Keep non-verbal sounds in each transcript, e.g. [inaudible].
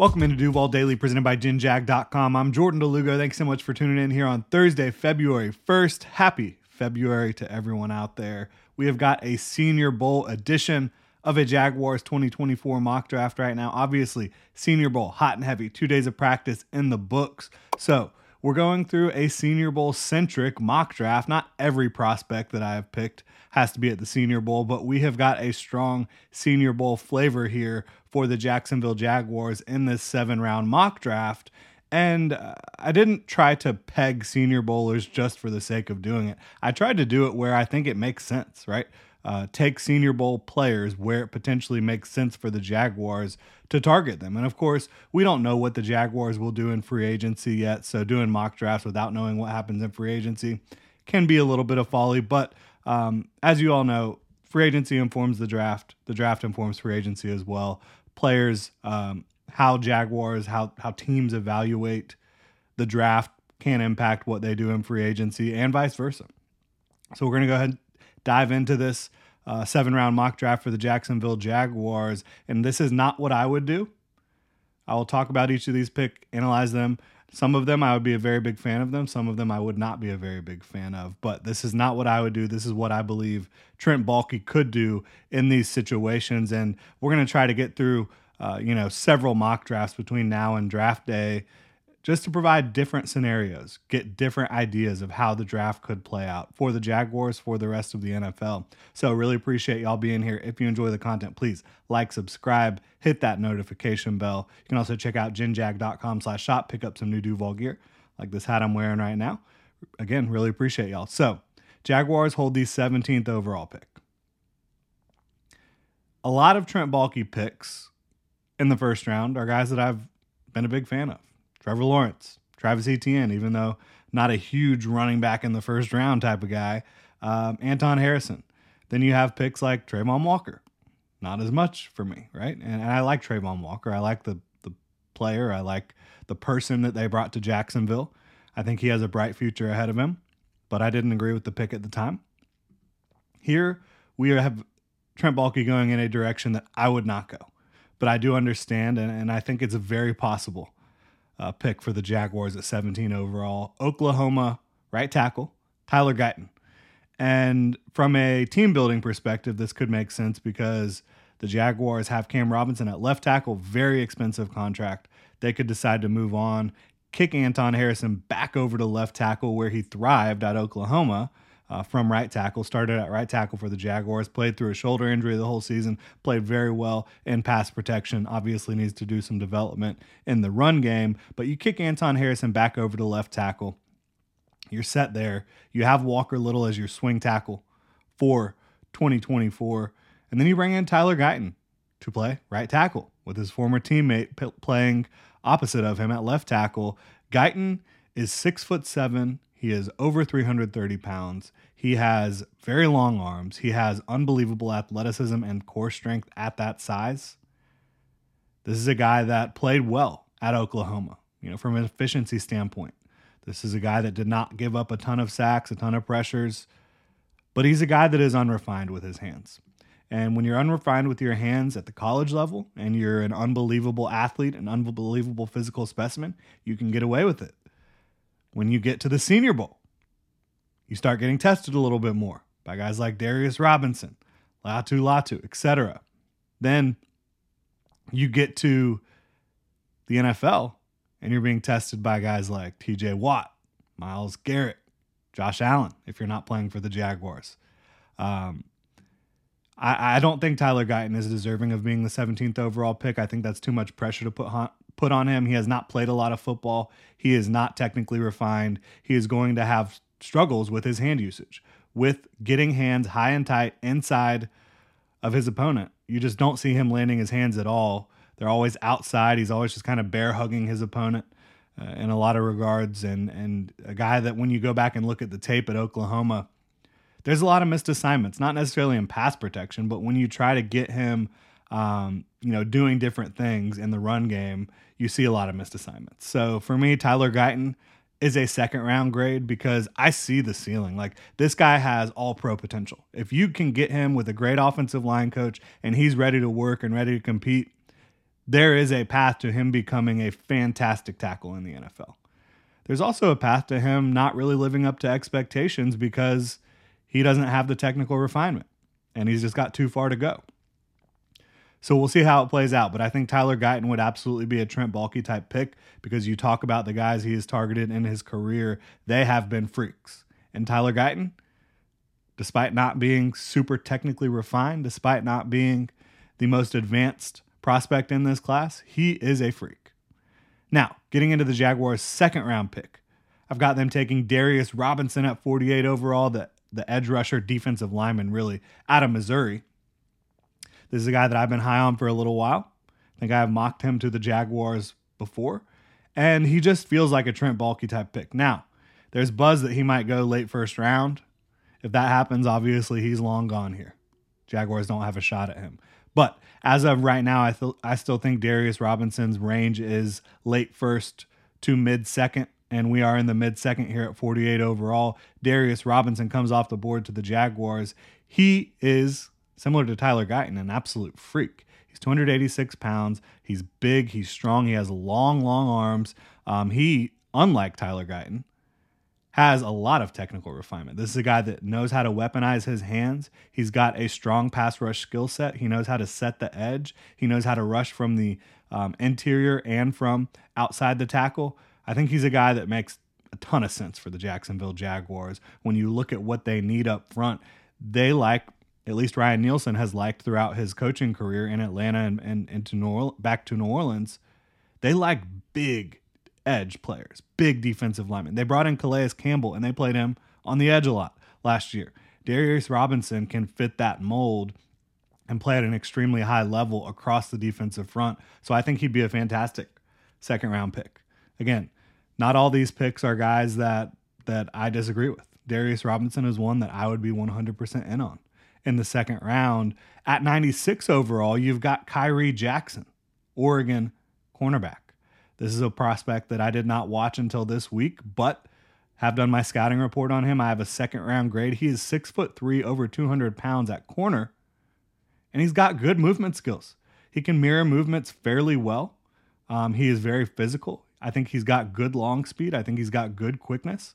Welcome into Duval Daily, presented by GinJag.com. I'm Jordan de Lugo. Thanks so much for tuning in here on Thursday, February 1st. Happy February to everyone out there. We have got a Senior Bowl edition of a Jaguars 2024 mock draft right now. Obviously, Senior Bowl, hot and heavy, two days of practice in the books. So, we're going through a Senior Bowl centric mock draft. Not every prospect that I have picked has to be at the Senior Bowl, but we have got a strong Senior Bowl flavor here for the Jacksonville Jaguars in this seven round mock draft. And uh, I didn't try to peg Senior Bowlers just for the sake of doing it. I tried to do it where I think it makes sense, right? Uh, take Senior Bowl players where it potentially makes sense for the Jaguars to target them. And of course, we don't know what the Jaguars will do in free agency yet. So doing mock drafts without knowing what happens in free agency can be a little bit of folly. But um, as you all know, free agency informs the draft. The draft informs free agency as well. Players, um, how Jaguars, how how teams evaluate the draft can impact what they do in free agency and vice versa. So we're to go ahead and dive into this uh, seven round mock draft for the Jacksonville Jaguars. And this is not what I would do. I will talk about each of these pick, analyze them. Some of them I would be a very big fan of them. Some of them I would not be a very big fan of. But this is not what I would do. This is what I believe Trent Baalke could do in these situations. And we're going to try to get through, uh, you know, several mock drafts between now and draft day just to provide different scenarios, get different ideas of how the draft could play out for the Jaguars, for the rest of the NFL. So, really appreciate y'all being here. If you enjoy the content, please like, subscribe, hit that notification bell. You can also check out ginjag.com slash shop, pick up some new Duval gear, like this hat I'm wearing right now. Again, really appreciate y'all. So, Jaguars hold the 17th overall pick. A lot of Trent Baalke picks in the first round are guys that I've been a big fan of. Trevor Lawrence, Travis Etienne, even though not a huge running back in the first round type of guy, um, Anton Harrison. Then you have picks like Travon Walker. Not as much for me, right? And, and I like Travon Walker. I like the the player. I like the person that they brought to Jacksonville. I think he has a bright future ahead of him, but I didn't agree with the pick at the time. Here we have Trent Baalke going in a direction that I would not go, but I do understand, and, and I think it's very possible uh, pick for the Jaguars at 17 overall. Oklahoma right tackle, Tyler Guyton. And from a team building perspective, this could make sense because the Jaguars have Cam Robinson at left tackle, very expensive contract. They could decide to move on, kick Anton Harrison back over to left tackle where he thrived at Oklahoma uh, from right tackle. Started at right tackle for the Jaguars, played through a shoulder injury the whole season, played very well in pass protection. Obviously, needs to do some development in the run game, but you kick Anton Harrison back over to left tackle. You're set there. You have Walker Little as your swing tackle for 2024. And then you bring in Tyler Guyton to play right tackle with his former teammate p- playing opposite of him at left tackle. Guyton is six foot seven. He is over 330 pounds. He has very long arms. He has unbelievable athleticism and core strength at that size. This is a guy that played well at Oklahoma, you know, from an efficiency standpoint. This is a guy that did not give up a ton of sacks, a ton of pressures, but he's a guy that is unrefined with his hands. And when you're unrefined with your hands at the college level and you're an unbelievable athlete, an unbelievable physical specimen, you can get away with it when you get to the Senior Bowl. You start getting tested a little bit more. by guys like Darius Robinson, Laiatu Latu, etc. Then you get to the NFL and you're being tested by guys like TJ Watt, Myles Garrett, Josh Allen, if you're not playing for the Jaguars. Um, I, I, don't think Tyler Guyton is deserving of being the 17th overall pick. I think that's too much pressure to put on, put on him. He has not played a lot of football. He is not technically refined. He is going to have struggles with his hand usage, with getting hands high and tight inside of his opponent. You just don't see him landing his hands at all. They're always outside. He's always just kind of bear hugging his opponent uh, in a lot of regards. And and a guy that when you go back and look at the tape at Oklahoma, there's a lot of missed assignments. Not necessarily in pass protection, but when you try to get him, um, you know, doing different things in the run game, you see a lot of missed assignments. So for me, Tyler Guyton is a second round grade because I see the ceiling. Like this guy has all pro potential. If you can get him with a great offensive line coach and he's ready to work and ready to compete, there is a path to him becoming a fantastic tackle in the NFL. There's also a path to him not really living up to expectations because he doesn't have the technical refinement and he's just got too far to go. So we'll see how it plays out. But I think Tyler Guyton would absolutely be a Trent Baalke type pick because you talk about the guys he has targeted in his career, they have been freaks. And Tyler Guyton, despite not being super technically refined, despite not being the most advanced prospect in this class, he is a freak. Now, getting into the Jaguars' second round pick, I've got them taking Darius Robinson at 48 overall, the, the edge rusher, defensive lineman, really, out of Missouri. This is a guy that I've been high on for a little while. I think I have mocked him to the Jaguars before, and he just feels like a Trent Baalke type pick. Now, there's buzz that he might go late first round. If that happens, obviously he's long gone here. Jaguars don't have a shot at him. But as of right now, I th- I still think Darius Robinson's range is late first to mid second, and we are in the mid second here at 48 overall. Darius Robinson comes off the board to the Jaguars. He is similar to Tyler Guyton, an absolute freak. He's 286 pounds. He's big. He's strong. He has long, long arms. Um, he, unlike Tyler Guyton, has a lot of technical refinement. This is a guy that knows how to weaponize his hands. He's got a strong pass rush skill set. He knows how to set the edge. He knows how to rush from the um, interior and from outside the tackle. I think he's a guy that makes a ton of sense for the Jacksonville Jaguars. When you look at what they need up front, they like at least Ryan Nielsen has liked throughout his coaching career in Atlanta and, and, and to New Orleans, back to New Orleans, they like big edge players, big defensive linemen. They brought in Calais Campbell and they played him on the edge a lot last year. Darius Robinson can fit that mold and play at an extremely high level across the defensive front. So I think he'd be a fantastic second round pick. Again, not all these picks are guys that that I disagree with. Darius Robinson is one that I would be 100% in on in the second round. At 96 overall, you've got Khyree Jackson, Oregon cornerback. This is a prospect that I did not watch until this week, but have done my scouting report on him. I have a second round grade. He is six foot three, over 200 pounds at corner, and he's got good movement skills. He can mirror movements fairly well. Um, he is very physical. I think he's got good long speed. I think he's got good quickness.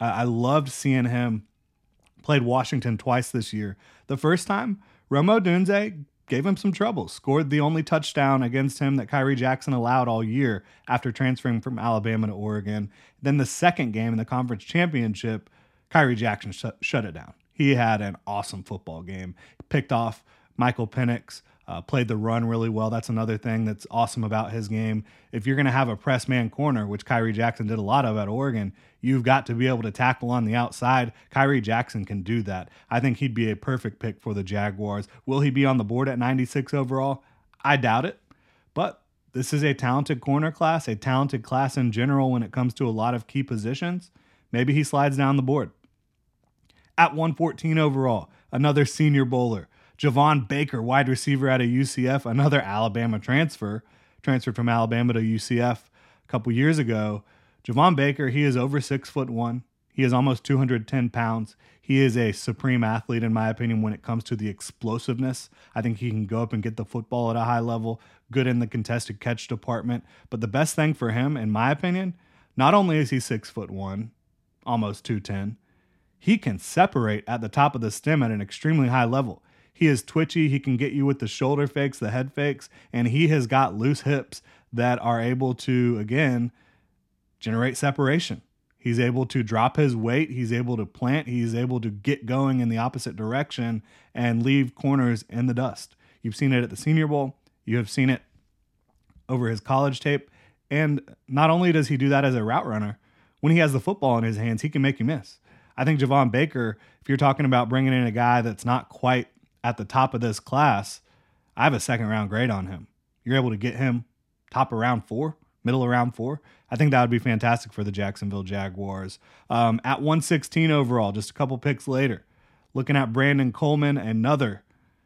I loved seeing him played Washington twice this year. The first time, Rome Odunze gave him some trouble, scored the only touchdown against him that Khyree Jackson allowed all year after transferring from Alabama to Oregon. Then the second game in the conference championship, Khyree Jackson sh- shut it down. He had an awesome football game, picked off Michael Penix, uh, played the run really well. That's another thing that's awesome about his game. If you're going to have a press man corner, which Khyree Jackson did a lot of at Oregon, you've got to be able to tackle on the outside. Khyree Jackson can do that. I think he'd be a perfect pick for the Jaguars. Will he be on the board at 96 overall? I doubt it. But this is a talented corner class, a talented class in general when it comes to a lot of key positions. Maybe he slides down the board. At 114 overall, another senior bowler. Javon Baker, wide receiver out of UCF, another Alabama transfer, transferred from Alabama to UCF a couple years ago. Javon Baker, he is over six foot one. He is almost 210 pounds. He is a supreme athlete, in my opinion, when it comes to the explosiveness. I think he can go up and get the football at a high level, good in the contested catch department. But the best thing for him, in my opinion, not only is he six foot one, almost 210, he can separate at the top of the stem at an extremely high level. He is twitchy. He can get you with the shoulder fakes, the head fakes, and he has got loose hips that are able to, again, generate separation. He's able to drop his weight. He's able to plant. He's able to get going in the opposite direction and leave corners in the dust. You've seen it at the Senior Bowl. You have seen it over his college tape. And not only does he do that as a route runner, when he has the football in his hands, he can make you miss. I think Javon Baker, if you're talking about bringing in a guy that's not quite at the top of this class, I have a second round grade on him. You're able to get him top around four, middle around four. I think that would be fantastic for the Jacksonville Jaguars. Um, at 116 overall, just a couple picks later, looking at Brandon Coleman, another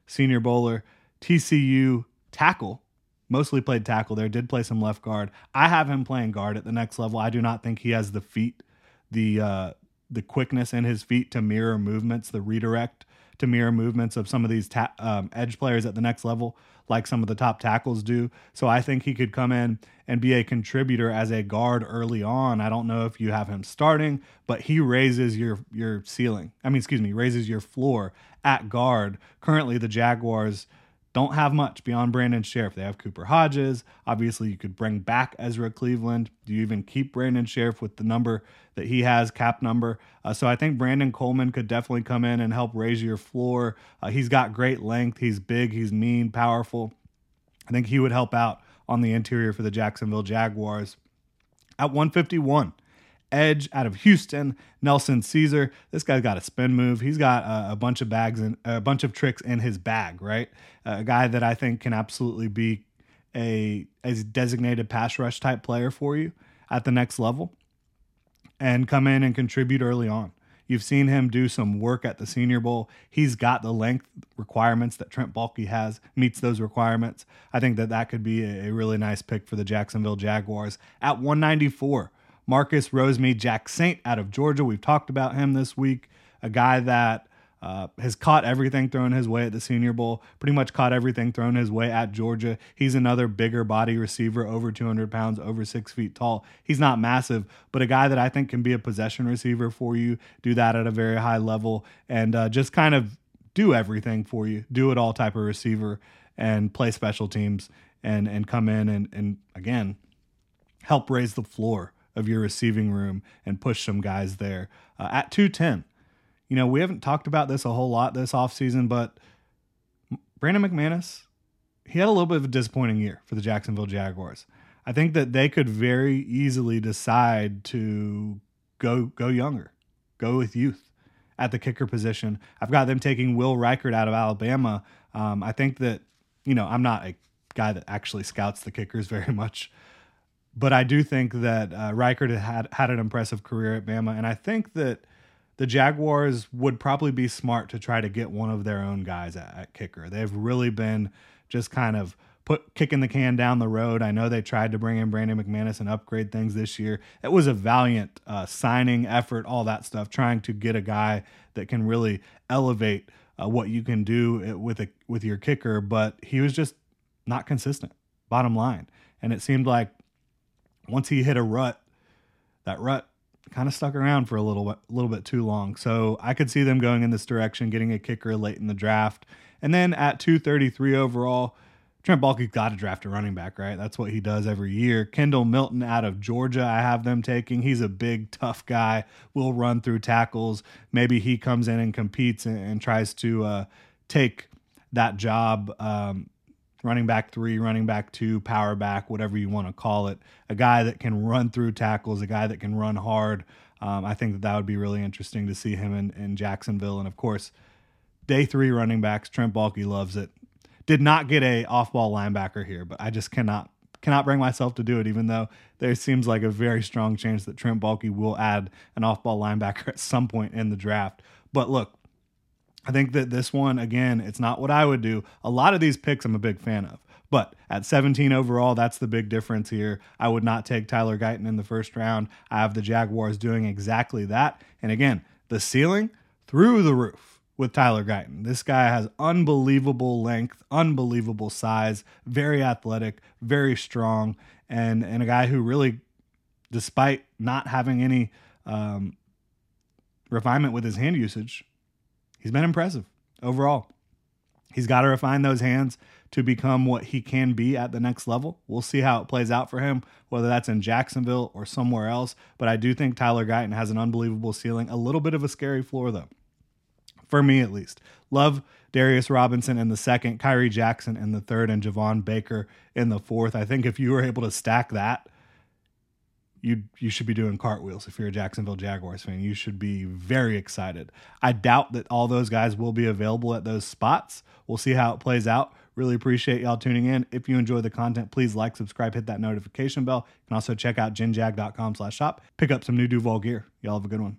senior bowler, TCU tackle. Mostly played tackle there, did play some left guard. I have him playing guard at the next level. I do not think he has the feet, the uh, the quickness in his feet to mirror movements, the redirect to mirror movements of some of these ta- um, edge players at the next level, like some of the top tackles do. So I think he could come in and be a contributor as a guard early on. I don't know if you have him starting, but he raises your your ceiling. I mean, excuse me, raises your floor at guard. Currently, the Jaguars don't have much beyond Brandon Scherff. They have Cooper Hodges. Obviously, you could bring back Ezra Cleveland. Do you even keep Brandon Scherff with the number that he has, cap number? Uh, so I think Brandon Coleman could definitely come in and help raise your floor. Uh, he's got great length. He's big. He's mean, powerful. I think he would help out on the interior for the Jacksonville Jaguars. At 151, edge out of Houston, Nelson Ceaser. This guy's got a spin move. He's got a, a bunch of bags and a bunch of tricks in his bag, right? a guy that I think can absolutely be a, designated pass rush type player for you at the next level and come in and contribute early on. You've seen him do some work at the Senior Bowl. He's got the length requirements that Trent Baalke has, meets those requirements. I think that that could be a really nice pick for the Jacksonville Jaguars. At 194, Marcus Rosemy-Jacksaint out of Georgia. We've talked about him this week. A guy that uh, has caught everything thrown his way at the Senior Bowl, pretty much caught everything thrown his way at Georgia. He's another bigger body receiver, over 200 pounds, over six feet tall. He's not massive, but a guy that I think can be a possession receiver for you, do that at a very high level, and uh, just kind of do everything for you, do it all type of receiver, and play special teams and and come in and and again help raise the floor of your receiving room and push some guys there. Uh, at 210, you know, we haven't talked about this a whole lot this offseason, but Brandon McManus, he had a little bit of a disappointing year for the Jacksonville Jaguars. I think that they could very easily decide to go go younger, go with youth at the kicker position. I've got them taking Will Reichard out of Alabama. Um, I think that you know I'm not a guy that actually scouts the kickers [laughs] very much, but I do think that uh, had had an impressive career at Bama, and I think that the Jaguars would probably be smart to try to get one of their own guys at, at kicker. They've really been just kind of put kicking the can down the road. I know they tried to bring in Brandon McManus and upgrade things this year. It was a valiant uh, signing effort, all that stuff, trying to get a guy that can really elevate uh, what you can do uh, with a with your kicker. But he was just not consistent. Bottom line, and it seemed like once he hit a rut, that rut kind of stuck around for a little little bit too long. So I could see them going in this direction, getting a kicker late in the draft, and then at 233 overall, Trent Baalke's got to draft a running back, right? That's what he does every year. Kendall Milton out of Georgia, I have them taking. He's a big, tough guy, will run through tackles. Maybe he comes in and competes and, and tries to uh, take that job. Um, running back three, running back two, power back, whatever you want to call it. A guy that can run through tackles, a guy that can run hard. Um, I think that that would be really interesting to see him in, in Jacksonville. And of course, day three running backs, Trent Baalke loves it did not get a off-ball linebacker here, but I just cannot cannot bring myself to do it, even though there seems like a very strong chance that Trent Baalke will add an off-ball linebacker [laughs] at some point in the draft. But look, I think that this one again, it's not what I would do. A lot of these picks I'm a big fan of. But at 17 overall, that's the big difference here. I would not take Tyler Guyton in the first round. I have the Jaguars doing exactly that. And again, the ceiling through the roof with Tyler Guyton. This guy has unbelievable length, unbelievable size, very athletic, very strong, and and a guy who really, despite not having any um, refinement with his hand usage, he's been impressive overall. He's got to refine those hands to become what he can be at the next level. We'll see how it plays out for him, whether that's in Jacksonville or somewhere else. But I do think Tyler Guyton has an unbelievable ceiling, a little bit of a scary floor, though for me at least. Love Darius Robinson in the second, Khyree Jackson in the third, and Javon Baker in the fourth. I think if you were able to stack that, you you should be doing cartwheels if you're a Jacksonville Jaguars fan. You should be very excited. I doubt that all those guys will be available at those spots. We'll see how it plays out. Really appreciate y'all tuning in. If you enjoy the content, please like, subscribe, hit that notification bell. You can also check out ginjag.com slash shop. Pick up some new Duval gear. Y'all have a good one.